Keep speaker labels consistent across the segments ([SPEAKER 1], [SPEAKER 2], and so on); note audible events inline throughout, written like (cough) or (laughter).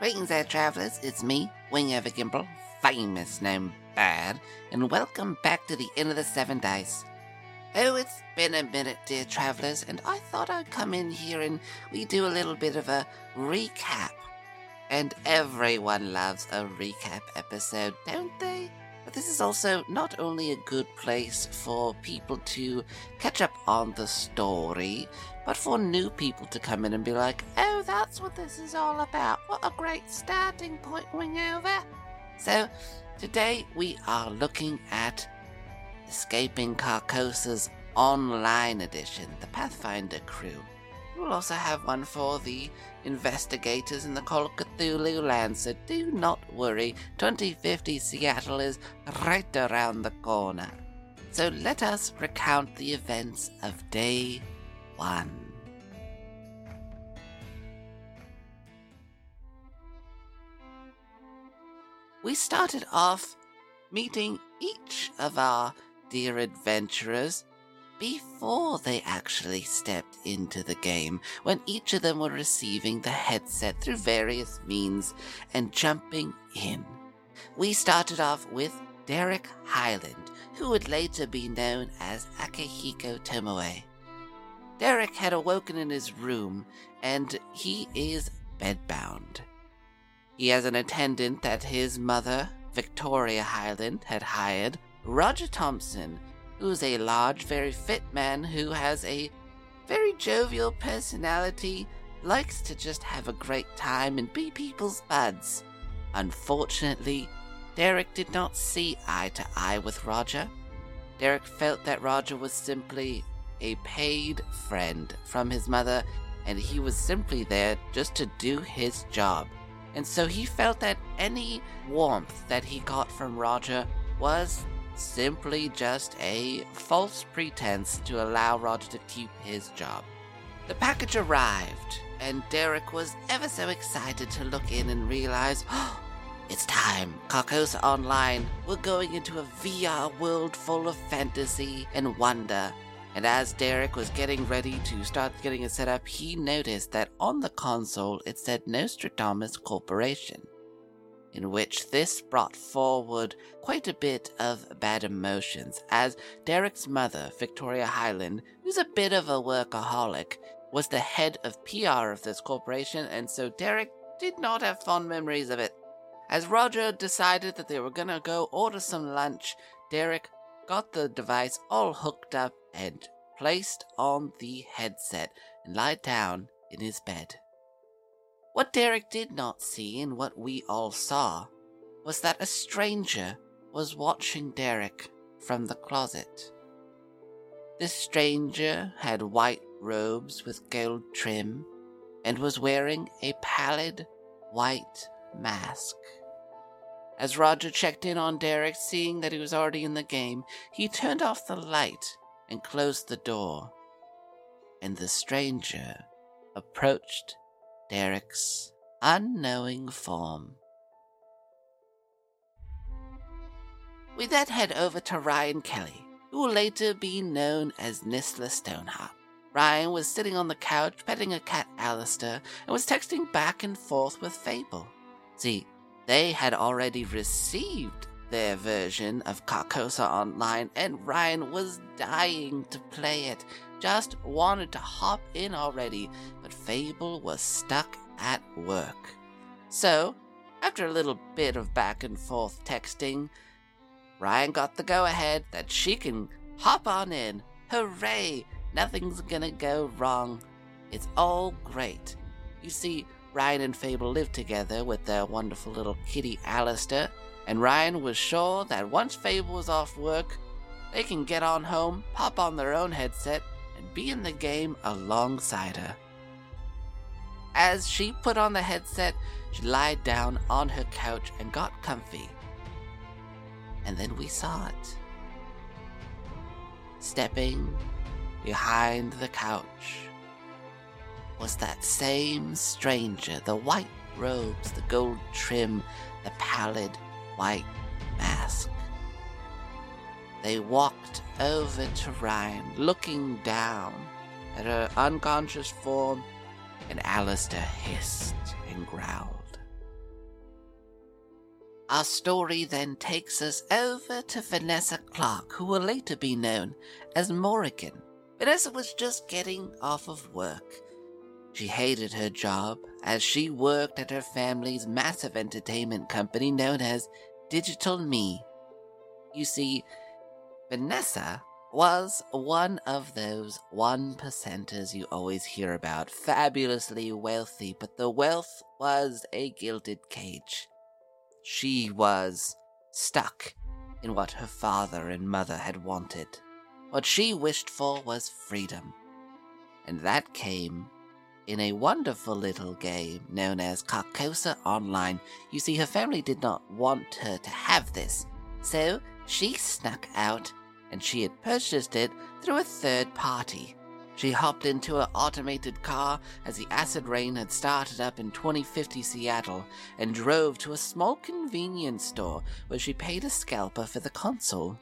[SPEAKER 1] Greetings there, travellers. It's me, Wing Evergimble, famous gnome bad, and welcome back to the Inn of the Seven Dice. Oh, it's been a minute, dear travellers, and I thought I'd come in here and we do a little bit of a recap. And everyone loves a recap episode, don't they? But this is also not only a good place for people to catch up on the story, but for new people to come in and be like, oh, that's what this is all about. What a great starting point, Wingover. So, today we are looking at Escaping Carcosa's online edition, the Pathfinder crew. We'll also have one for the investigators in the Call of Cthulhu land, so do not worry. 2050 Seattle is right around the corner. So let us recount the events of day one. We started off meeting each of our dear adventurers before they actually stepped into the game, when each of them were receiving the headset through various means and jumping in. We started off with Derrick Highland, who would later be known as Akihiko Tomoe. Derrick had awoken in his room, and he is bedbound. He has an attendant that his mother, Victoria Highland, had hired, Roger Thompson, who's a large, very fit man who has a very jovial personality, likes to just have a great time and be people's buds. Unfortunately, Derrick did not see eye to eye with Roger. Derrick felt that Roger was simply a paid friend from his mother, and he was simply there just to do his job. And so he felt that any warmth that he got from Roger was simply just a false pretense to allow Roger to keep his job. The package arrived, and Derrick was ever so excited to look in and realize, oh, (gasps) it's time. Carcosa Online. We're going into a VR world full of fantasy and wonder. And as Derrick was getting ready to start getting it set up, he noticed that on the console it said Nostradamus Corporation in which this brought forward quite a bit of bad emotions, as Derrick's mother, Victoria Highland, who's a bit of a workaholic, was the head of PR of this corporation, and so Derrick did not have fond memories of it. As Roger decided that they were gonna go order some lunch, Derrick got the device all hooked up and placed on the headset and lied down in his bed. What Derrick did not see, and what we all saw, was that a stranger was watching Derrick from the closet. This stranger had white robes with gold trim and was wearing a pallid white mask. As Roger checked in on Derrick, seeing that he was already in the game, he turned off the light and closed the door. And the stranger approached Derrick's unknowing form. We then head over to Ryan Kelly, who will later be known as Nysla Stoneheart. Ryan was sitting on the couch petting a cat Alistair and was texting back and forth with Fable. See, they had already received their version of Carcosa Online, and Ryan was dying to play it. Just wanted to hop in already, but Fable was stuck at work. So, after a little bit of back and forth texting, Ryan got the go ahead that she can hop on in. Hooray! Nothing's gonna go wrong. It's all great. You see, Ryan and Fable live together with their wonderful little kitty Alistair, and Ryan was sure that once Fable was off work, they can get on home, pop on their own headset, and be in the game alongside her. As she put on the headset, she lied down on her couch and got comfy. And then we saw it. Stepping behind the couch was that same stranger, the white robes, the gold trim, the pallid white mask. They walked over to Ryan, looking down at her unconscious form, and Alistair hissed and growled. Our story then takes us over to Vanessa Clark, who will later be known as Morrigan. Vanessa was just getting off of work. She hated her job as she worked at her family's massive entertainment company known as Digital Me. You see, Vanessa was one of those one percenters you always hear about, fabulously wealthy, but the wealth was a gilded cage. She was stuck in what her father and mother had wanted. What she wished for was freedom. And that came in a wonderful little game known as Carcosa Online. You see, her family did not want her to have this, so she snuck out and she had purchased it through a third party. She hopped into her automated car as the acid rain had started up in 2050 Seattle and drove to a small convenience store where she paid a scalper for the console.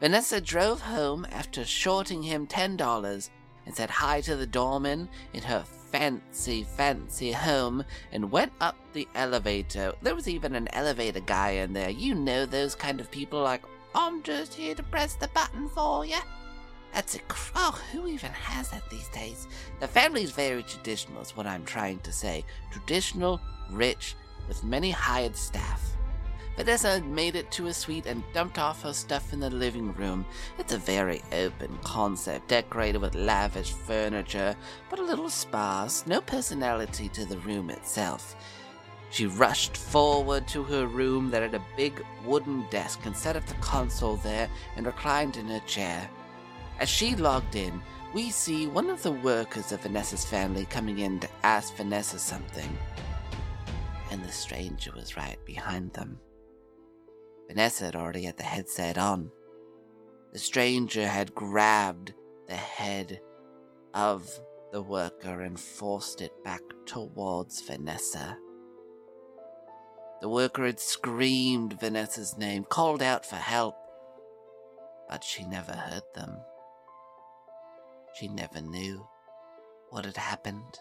[SPEAKER 1] Vanessa drove home after shorting him $10 and said hi to the doorman in her fancy, fancy home and went up the elevator. There was even an elevator guy in there. You know those kind of people like, I'm just here to press the button for you. That's a oh, who even has that these days? The family's very traditional, is what I'm trying to say. Traditional, rich, with many hired staff. Vanessa made it to a suite and dumped off her stuff in the living room. It's a very open concept, decorated with lavish furniture, but a little sparse, no personality to the room itself. She rushed forward to her room that had a big wooden desk and set up the console there and reclined in her chair. As she logged in, we see one of the workers of Vanessa's family coming in to ask Vanessa something. And the stranger was right behind them. Vanessa had already had the headset on. The stranger had grabbed the head of the worker and forced it back towards Vanessa. The worker had screamed Vanessa's name, called out for help, but she never heard them. She never knew what had happened.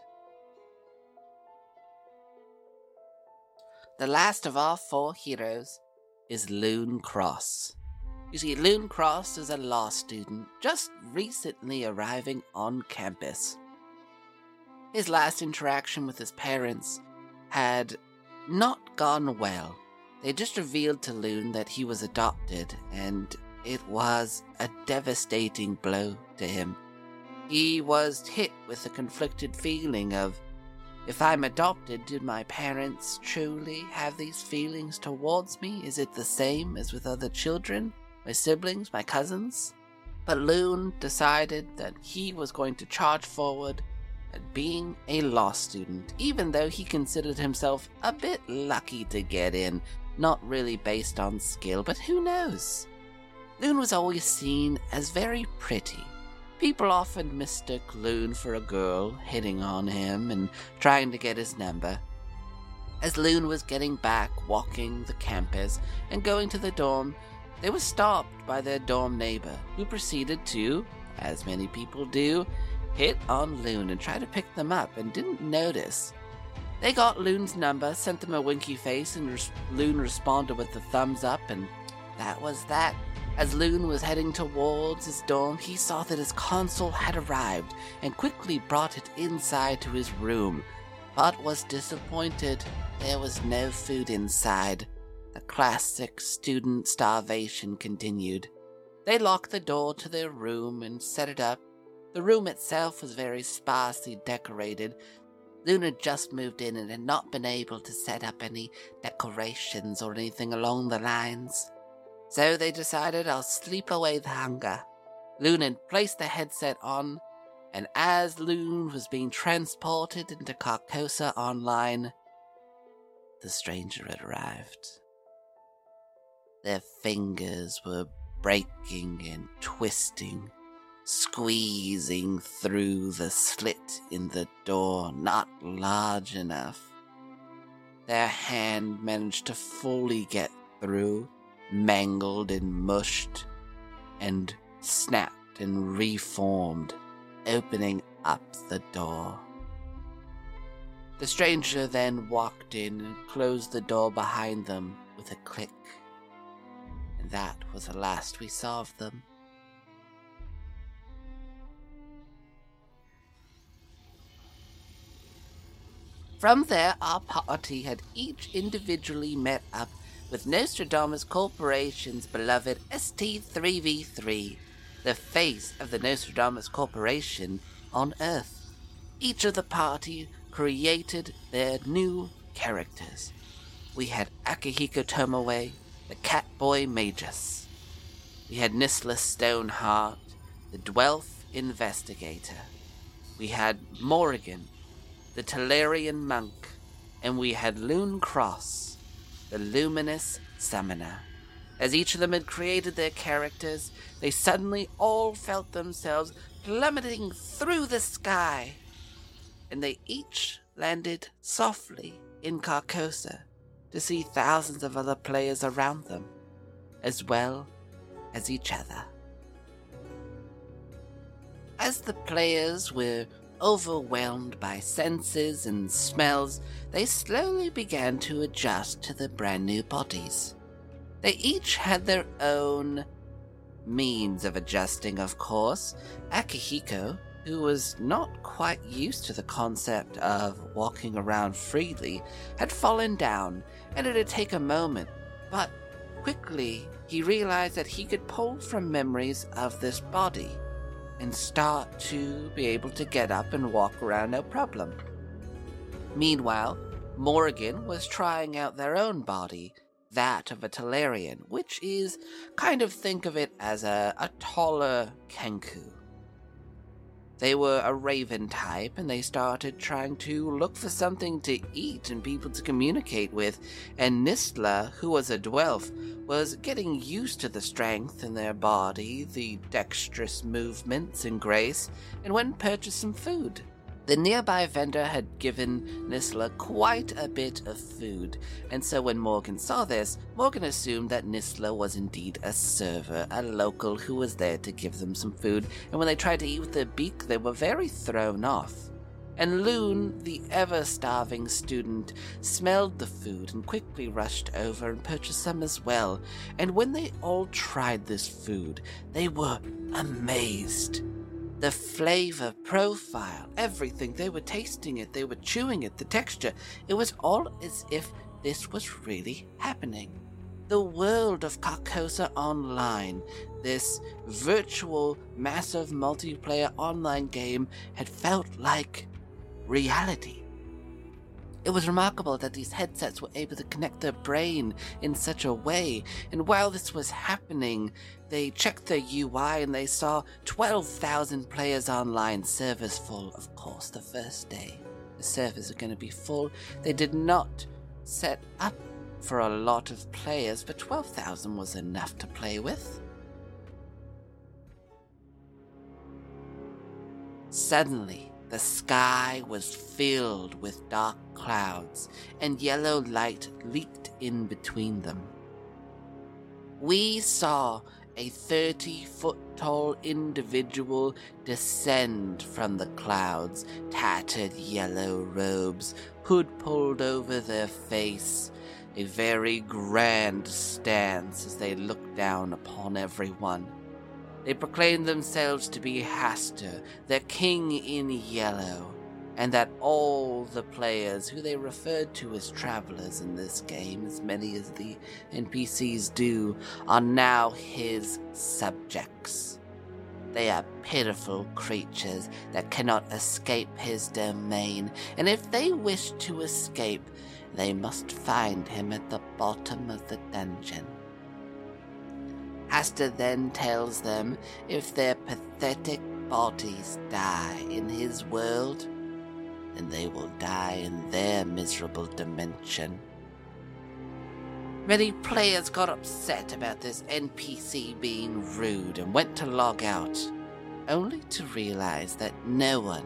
[SPEAKER 1] The last of our four heroes is Lune Cross. You see, Lune Cross is a law student just recently arriving on campus. His last interaction with his parents had not gone well. They just revealed to Lune that he was adopted, and it was a devastating blow to him. He was hit with a conflicted feeling of if I'm adopted, did my parents truly have these feelings towards me? Is it the same as with other children? My siblings, my cousins? But Lune decided that he was going to charge forward at being a law student, even though he considered himself a bit lucky to get in, not really based on skill, but who knows? Lune was always seen as very pretty, People often mistook Lune for a girl, hitting on him and trying to get his number. As Lune was getting back, walking the campus, and going to the dorm, they were stopped by their dorm neighbor, who proceeded to, as many people do, hit on Lune and try to pick them up and didn't notice. They got Lune's number, sent them a winky face, and Lune responded with a thumbs up, and that was that. As Lune was heading towards his dorm, he saw that his console had arrived and quickly brought it inside to his room, but was disappointed. There was no food inside. The classic student starvation continued. They locked the door to their room and set it up. The room itself was very sparsely decorated. Lune had just moved in and had not been able to set up any decorations or anything along the lines. So they decided I'll sleep away the hunger. Lune placed the headset on, and as Lune was being transported into Carcosa Online, the stranger had arrived. Their fingers were breaking and twisting, squeezing through the slit in the door, not large enough. Their hand managed to fully get through, mangled and mushed and snapped and reformed, opening up the door. The stranger then walked in and closed the door behind them with a click, and that was the last we saw of them. From there, our party had each individually met up with Nostradamus Corporation's beloved ST3V3, the face of the Nostradamus Corporation on Earth. Each of the party created their new characters. We had Akihiko Tomoe, the Catboy Magus. We had Nysla Stoneheart, the Dwelf Investigator. We had Morrigan, the Talarian Monk. And we had Lune Cross, the Luminous Summoner. As each of them had created their characters, they suddenly all felt themselves plummeting through the sky. And they each landed softly in Carcosa to see thousands of other players around them, as well as each other. As the players were overwhelmed by senses and smells, they slowly began to adjust to the brand new bodies. They each had their own means of adjusting, of course. Akihiko, who was not quite used to the concept of walking around freely, had fallen down, and it'd take a moment, but quickly he realized that he could pull from memories of this body and start to be able to get up and walk around no problem. Meanwhile, Morrigan was trying out their own body, that of a Talarian, which is kind of think of it as a, a taller Kenku. They were a raven type, and they started trying to look for something to eat and people to communicate with. And Nysla, who was a dwarf, was getting used to the strength in their body, the dexterous movements and grace, and went and purchased some food. The nearby vendor had given Nysla quite a bit of food, and so when Morgan saw this, Morgan assumed that Nysla was indeed a server, a local who was there to give them some food, and when they tried to eat with their beak, they were very thrown off. And Lune, the ever starving student, smelled the food and quickly rushed over and purchased some as well. And when they all tried this food, they were amazed the flavor profile, everything. They were tasting it, they were chewing it, the texture. It was all as if this was really happening. The world of Carcosa Online, this virtual, massive multiplayer online game, had felt like reality. It was remarkable that these headsets were able to connect their brain in such a way, and while this was happening, they checked their UI and they saw 12,000 players online, servers full, of course, the first day. The servers are going to be full. They did not set up for a lot of players, but 12,000 was enough to play with. Suddenly, the sky was filled with dark clouds, and yellow light leaked in between them. We saw a 30 foot tall individual descend from the clouds, tattered yellow robes, hood pulled over their face, a very grand stance as they looked down upon everyone. They proclaim themselves to be Hastur, their king in yellow, and that all the players who they referred to as travelers in this game, as many as the NPCs do, are now his subjects. They are pitiful creatures that cannot escape his domain, and if they wish to escape, they must find him at the bottom of the dungeon. Hastur then tells them if their pathetic bodies die in his world, then they will die in their miserable dimension. Many players got upset about this NPC being rude and went to log out, only to realize that no one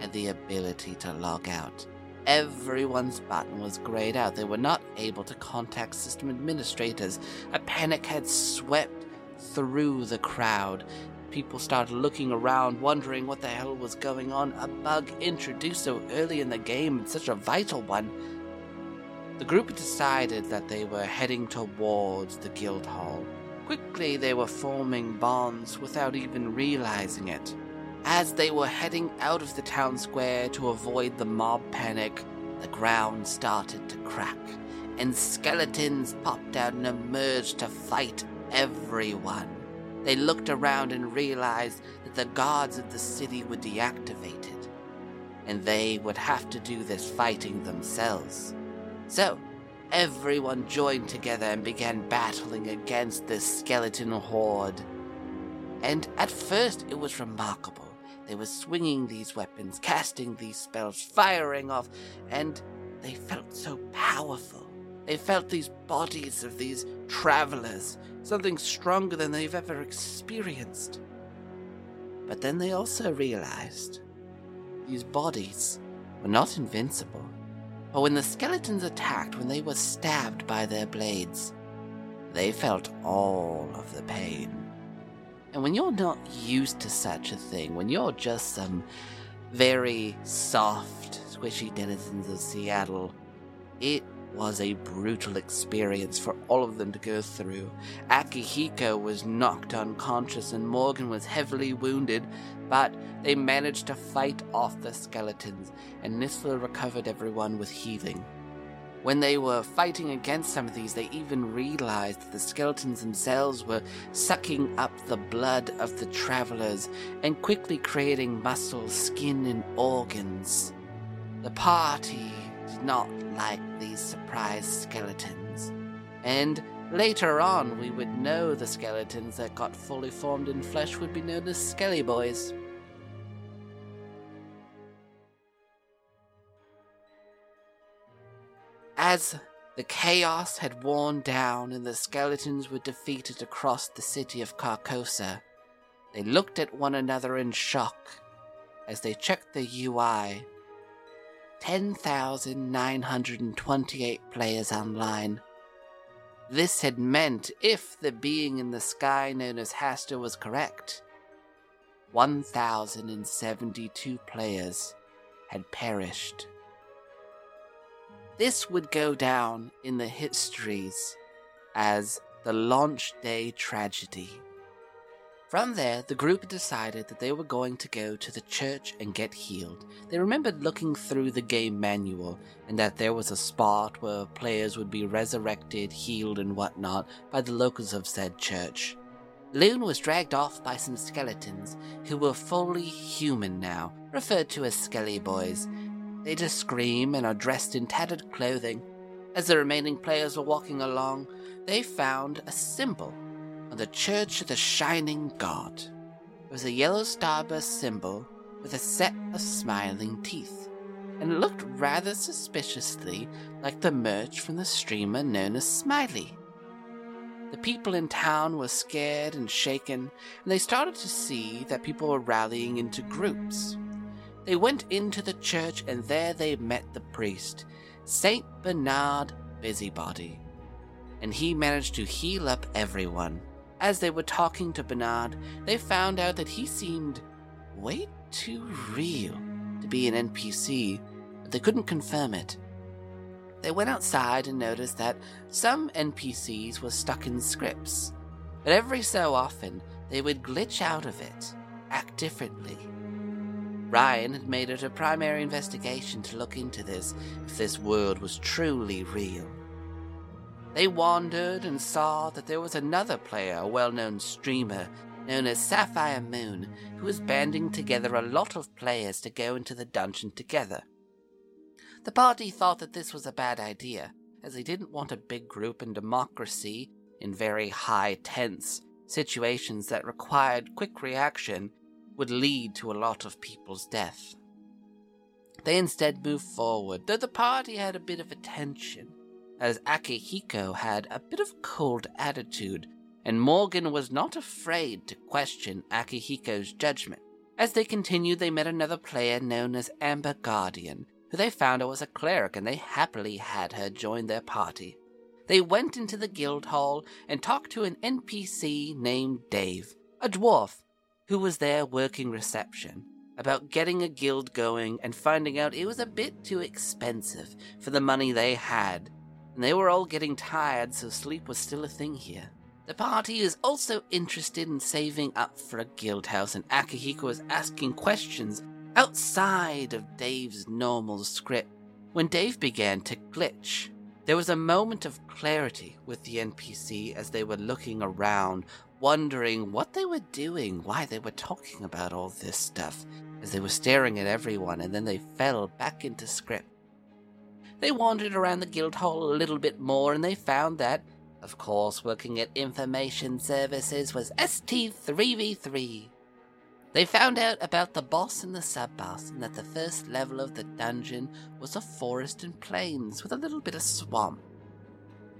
[SPEAKER 1] had the ability to log out. Everyone's button was grayed out. They were not able to contact system administrators. A panic had swept through the crowd, people started looking around, wondering what the hell was going on. A bug introduced so early in the game, and such a vital one. The group decided that they were heading towards the guild hall. Quickly, they were forming bonds without even realizing it. As they were heading out of the town square to avoid the mob panic, the ground started to crack, and skeletons popped out and emerged to fight everyone. They looked around and realized that the guards of the city were deactivated, and they would have to do this fighting themselves. So, everyone joined together and began battling against this skeleton horde. And at first, it was remarkable. They were swinging these weapons, casting these spells, firing off, and they felt so powerful. They felt these bodies of these travelers, something stronger than they've ever experienced. But then they also realized these bodies were not invincible. But when the skeletons attacked, when they were stabbed by their blades, they felt all of the pain. And when you're not used to such a thing, when you're just some very soft, squishy denizens of Seattle, it was a brutal experience for all of them to go through. Akihiko was knocked unconscious and Morgan was heavily wounded, but they managed to fight off the skeletons, and Nysla recovered everyone with healing. When they were fighting against some of these, they even realized that the skeletons themselves were sucking up the blood of the travelers and quickly creating muscle, skin, and organs. The party not like these surprise skeletons. And later on, we would know the skeletons that got fully formed in flesh would be known as Skelly Boys. As the chaos had worn down and the skeletons were defeated across the city of Carcosa, they looked at one another in shock as they checked the UI. 10,928 players online. This had meant, if the being in the sky known as Hastur was correct, 1,072 players had perished. This would go down in the histories as the launch day tragedy. From there, the group decided that they were going to go to the church and get healed. They remembered looking through the game manual and that there was a spot where players would be resurrected, healed, and whatnot by the locals of said church. Lune was dragged off by some skeletons who were fully human now, referred to as Skelly Boys, they just scream and are dressed in tattered clothing. As the remaining players were walking along, they found a symbol on the Church of the Shining God. It was a yellow starburst symbol with a set of smiling teeth, and it looked rather suspiciously like the merch from the streamer known as Smiley. The people in town were scared and shaken, and they started to see that people were rallying into groups. They went into the church and there they met the priest, Saint Bernard Busybody. And he managed to heal up everyone. As they were talking to Bernard, they found out that he seemed way too real to be an NPC, but they couldn't confirm it. They went outside and noticed that some NPCs were stuck in scripts, but every so often they would glitch out of it, act differently, Ryan had made it a primary investigation to look into this, if this world was truly real. They wandered and saw that there was another player, a well known streamer, known as Sapphire Moon, who was banding together a lot of players to go into the dungeon together. The party thought that this was a bad idea, as they didn't want a big group in democracy in very high tense situations that required quick reaction would lead to a lot of people's death. They instead moved forward, though the party had a bit of a tension, as Akihiko had a bit of cold attitude, and Morgan was not afraid to question Akihiko's judgment. As they continued, they met another player known as Amber Guardian, who they found was a cleric, and they happily had her join their party. They went into the guild hall and talked to an NPC named Dave, a dwarf who was there working reception, about getting a guild going and finding out it was a bit too expensive for the money they had and they were all getting tired, so sleep was still a thing here. The party is also interested in saving up for a guild house, and Akihiko is asking questions outside of Dave's normal script when Dave began to glitch. There was a moment of clarity with the NPC as they were looking around, wondering what they were doing, why they were talking about all this stuff, as they were staring at everyone, and then they fell back into script. They wandered around the guild hall a little bit more, and they found that, of course, working at information services was ST3v3. They found out about the boss and the sub boss, and that the first level of the dungeon was a forest and plains with a little bit of swamp.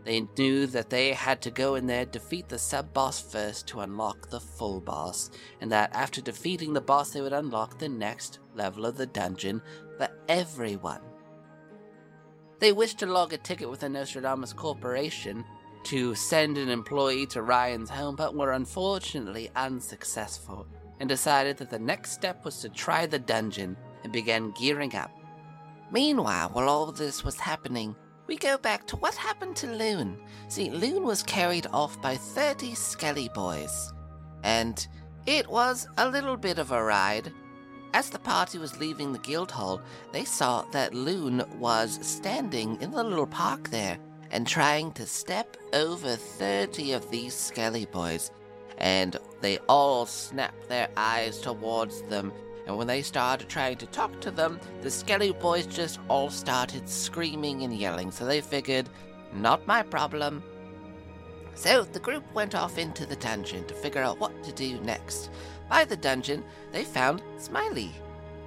[SPEAKER 1] They knew that they had to go in there, defeat the sub boss first to unlock the full boss, and that after defeating the boss, they would unlock the next level of the dungeon for everyone. They wished to log a ticket with the Nostradamus Corporation to send an employee to Ryan's home, but were unfortunately unsuccessful, and decided that the next step was to try the dungeon and began gearing up. Meanwhile, while all this was happening, we go back to what happened to Lune. See, Lune was carried off by 30 Skelly boys, and it was a little bit of a ride, as the party was leaving the guild hall, they saw that Lune was standing in the little park there and trying to step over 30 of these skelly boys. And they all snapped their eyes towards them. And when they started trying to talk to them, the skelly boys just all started screaming and yelling. So they figured, not my problem. So the group went off into the dungeon to figure out what to do next. By the dungeon, they found Smiley,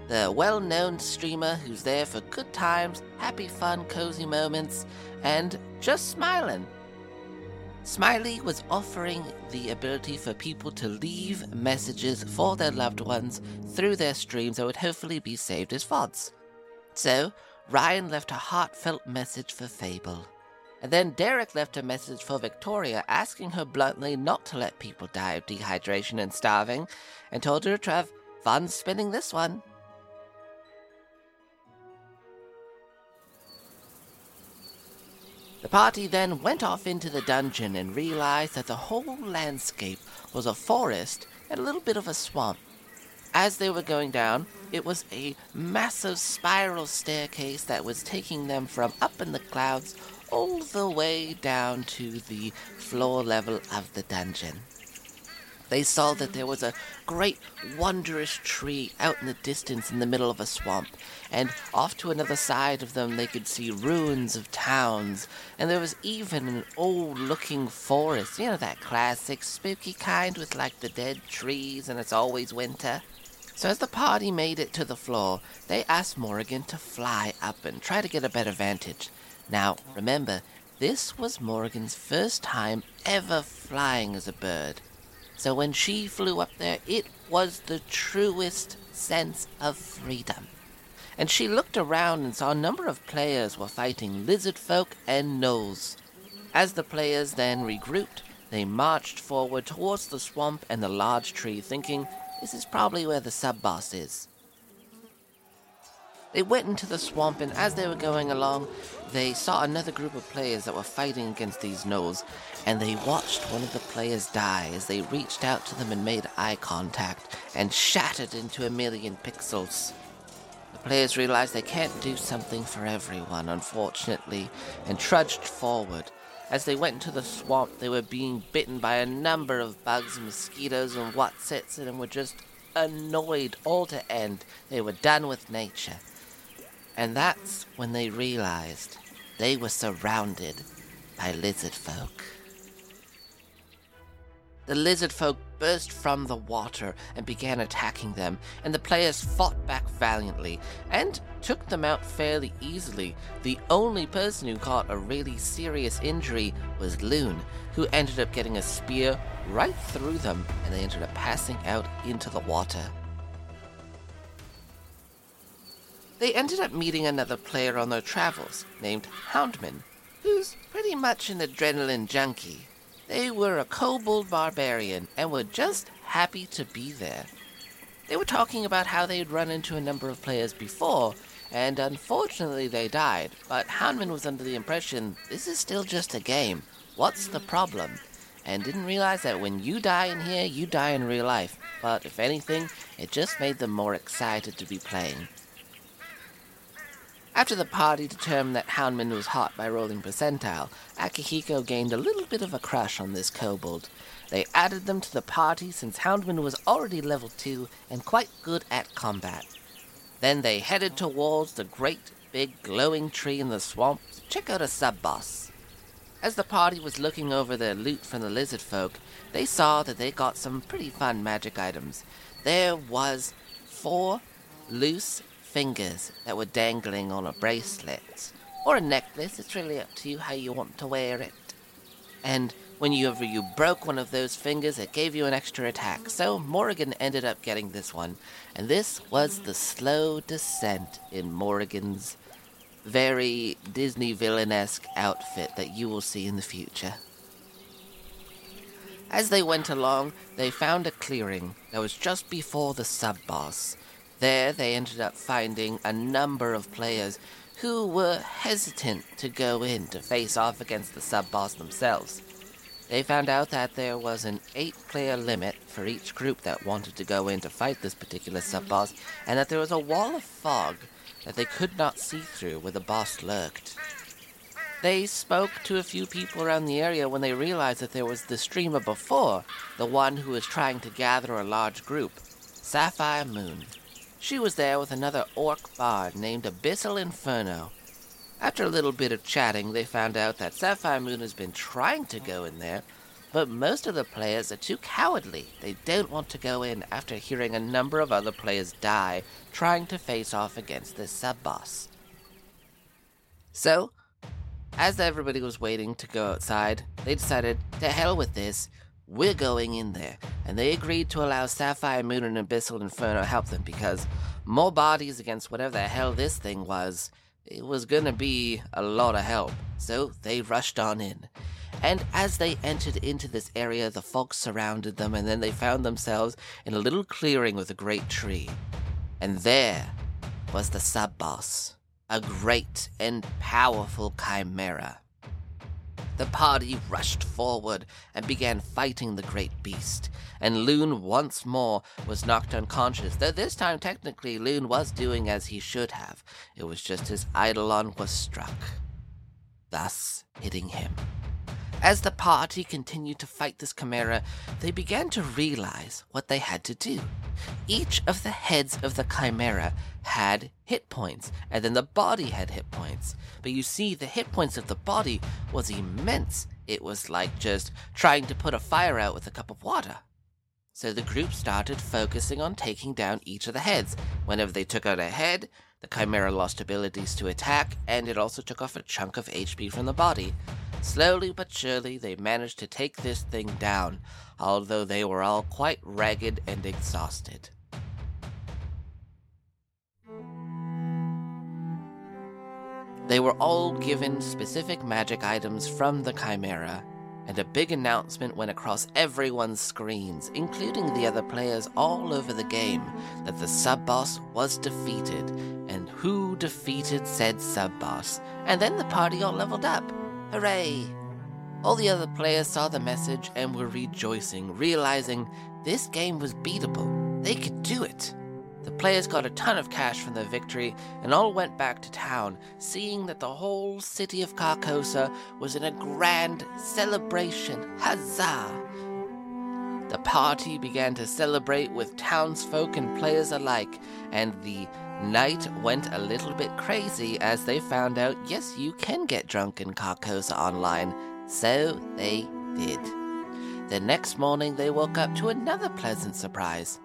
[SPEAKER 1] the well known streamer who's there for good times, happy fun, cozy moments, and just smiling. Smiley was offering the ability for people to leave messages for their loved ones through their streams that would hopefully be saved as VODs. So, Ryan left a heartfelt message for Fable. And then Derrick left a message for Victoria asking her bluntly not to let people die of dehydration and starving, and told her to have fun spinning this one. The party then went off into the dungeon and realized that the whole landscape was a forest and a little bit of a swamp. As they were going down, it was a massive spiral staircase that was taking them from up in the clouds all the way down to the floor level of the dungeon. They saw that there was a great, wondrous tree out in the distance in the middle of a swamp, and off to another side of them they could see ruins of towns, and there was even an old looking forest, you know, that classic spooky kind with like the dead trees and it's always winter. So as the party made it to the floor, they asked Morrigan to fly up and try to get a better vantage. Now, remember, this was Morgan's first time ever flying as a bird. So when she flew up there, it was the truest sense of freedom. And she looked around and saw a number of players were fighting lizard folk and gnolls. As the players then regrouped, they marched forward towards the swamp and the large tree, thinking, this is probably where the sub boss is. They went into the swamp, and as they were going along, they saw another group of players that were fighting against these gnolls, and they watched one of the players die as they reached out to them and made eye contact and shattered into a million pixels. The players realized they can't do something for everyone, unfortunately, and trudged forward. As they went into the swamp, they were being bitten by a number of bugs and mosquitoes and whatsits and were just annoyed all to end. They were done with nature. And that's when they realized they were surrounded by lizard folk. The lizard folk burst from the water and began attacking them, and the players fought back valiantly and took them out fairly easily. The only person who caught a really serious injury was Lune, who ended up getting a spear right through them, and they ended up passing out into the water. They ended up meeting another player on their travels named Houndman, who's pretty much an adrenaline junkie. They were a kobold barbarian and were just happy to be there. They were talking about how they had run into a number of players before, and unfortunately they died. But Houndman was under the impression this is still just a game. What's the problem? And didn't realize that when you die in here, you die in real life. But if anything, it just made them more excited to be playing. After the party determined that Houndman was hot by rolling percentile, Akihiko gained a little bit of a crush on this kobold. They added them to the party since Houndman was already level 2 and quite good at combat. Then they headed towards the great big glowing tree in the swamp to check out a sub boss. As the party was looking over their loot from the lizard folk, they saw that they got some pretty fun magic items. There was four loose fingers that were dangling on a bracelet or a necklace. It's really up to you how you want to wear it. And whenever you broke one of those fingers, it gave you an extra attack. So Morrigan ended up getting this one, and this was the slow descent in Morrigan's very Disney villainesque outfit that you will see in the future. As they went along, they found a clearing that was just before the sub boss. There, they ended up finding a number of players who were hesitant to go in to face off against the sub boss themselves. They found out that there was an eight player limit for each group that wanted to go in to fight this particular sub boss, and that there was a wall of fog that they could not see through where the boss lurked. They spoke to a few people around the area when they realized that there was the streamer before, the one who was trying to gather a large group, Sapphire Moon. She was there with another orc bard named Abyssal Inferno. After a little bit of chatting, they found out that Sapphire Moon has been trying to go in there, but most of the players are too cowardly. They don't want to go in after hearing a number of other players die trying to face off against this sub boss. So, as everybody was waiting to go outside, they decided, to hell with this, we're going in there. And they agreed to allow Sapphire Moon and Abyssal Inferno help them because more bodies against whatever the hell this thing was, it was gonna be a lot of help. So they rushed on in. And as they entered into this area, the fog surrounded them, and then they found themselves in a little clearing with a great tree. And there was the sub boss, a great and powerful chimera. The party rushed forward and began fighting the great beast, and Lune once more was knocked unconscious, though this time technically Lune was doing as he should have. It was just his Eidolon was struck, thus hitting him. As the party continued to fight this chimera, they began to realize what they had to do. Each of the heads of the chimera had hit points, and then the body had hit points. But you see, the hit points of the body was immense. It was like just trying to put a fire out with a cup of water. So the group started focusing on taking down each of the heads. Whenever they took out a head, the chimera lost abilities to attack, and it also took off a chunk of HP from the body. Slowly but surely, they managed to take this thing down, although they were all quite ragged and exhausted. They were all given specific magic items from the Chimera, and a big announcement went across everyone's screens, including the other players all over the game, that the sub boss was defeated, and who defeated said sub boss. And then the party all leveled up. Hooray! All the other players saw the message and were rejoicing, realizing this game was beatable. They could do it. The players got a ton of cash from their victory and all went back to town, seeing that the whole city of Carcosa was in a grand celebration. Huzzah! The party began to celebrate with townsfolk and players alike, and the night went a little bit crazy as they found out yes, you can get drunk in Carcosa online. So they did. The next morning, they woke up to another pleasant surprise.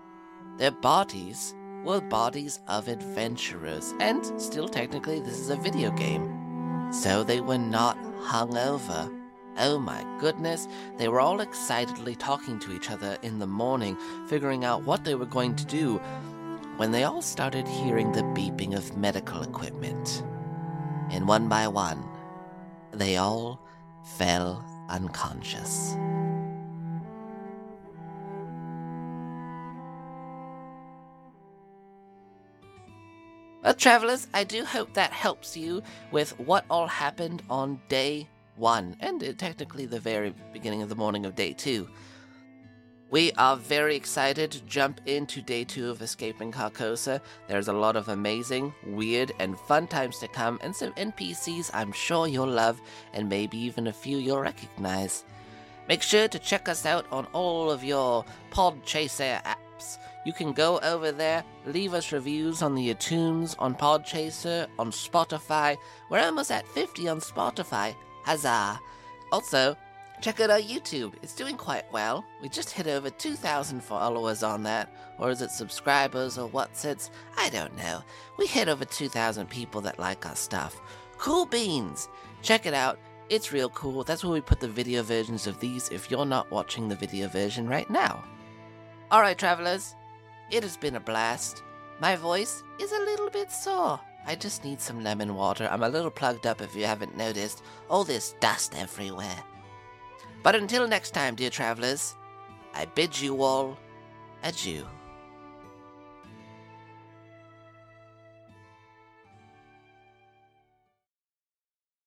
[SPEAKER 1] Their bodies were bodies of adventurers, and still, technically, this is a video game. So they were not hungover. Oh my goodness, they were all excitedly talking to each other in the morning, figuring out what they were going to do when they all started hearing the beeping of medical equipment. And one by one, they all fell unconscious. Well, travelers, I do hope that helps you with what all happened on day one, and uh, technically the very beginning of the morning of day two. We are very excited to jump into day two of Escaping Carcosa. There's a lot of amazing, weird, and fun times to come, and some NPCs I'm sure you'll love, and maybe even a few you'll recognize. Make sure to check us out on all of your Podchaser apps. You can go over there, leave us reviews on the iTunes, on Podchaser, on Spotify. We're almost at 50 on Spotify. Huzzah! Also, Check out our YouTube. It's doing quite well. We just hit over 2,000 followers on that. Or is it subscribers or what's it? I don't know. We hit over 2,000 people that like our stuff. Cool beans. Check it out. It's real cool. That's where we put the video versions of these if you're not watching the video version right now. Alright, travelers. It has been a blast. My voice is a little bit sore. I just need some lemon water. I'm a little plugged up if you haven't noticed. All this dust everywhere. But until next time, dear travelers, I bid you all adieu.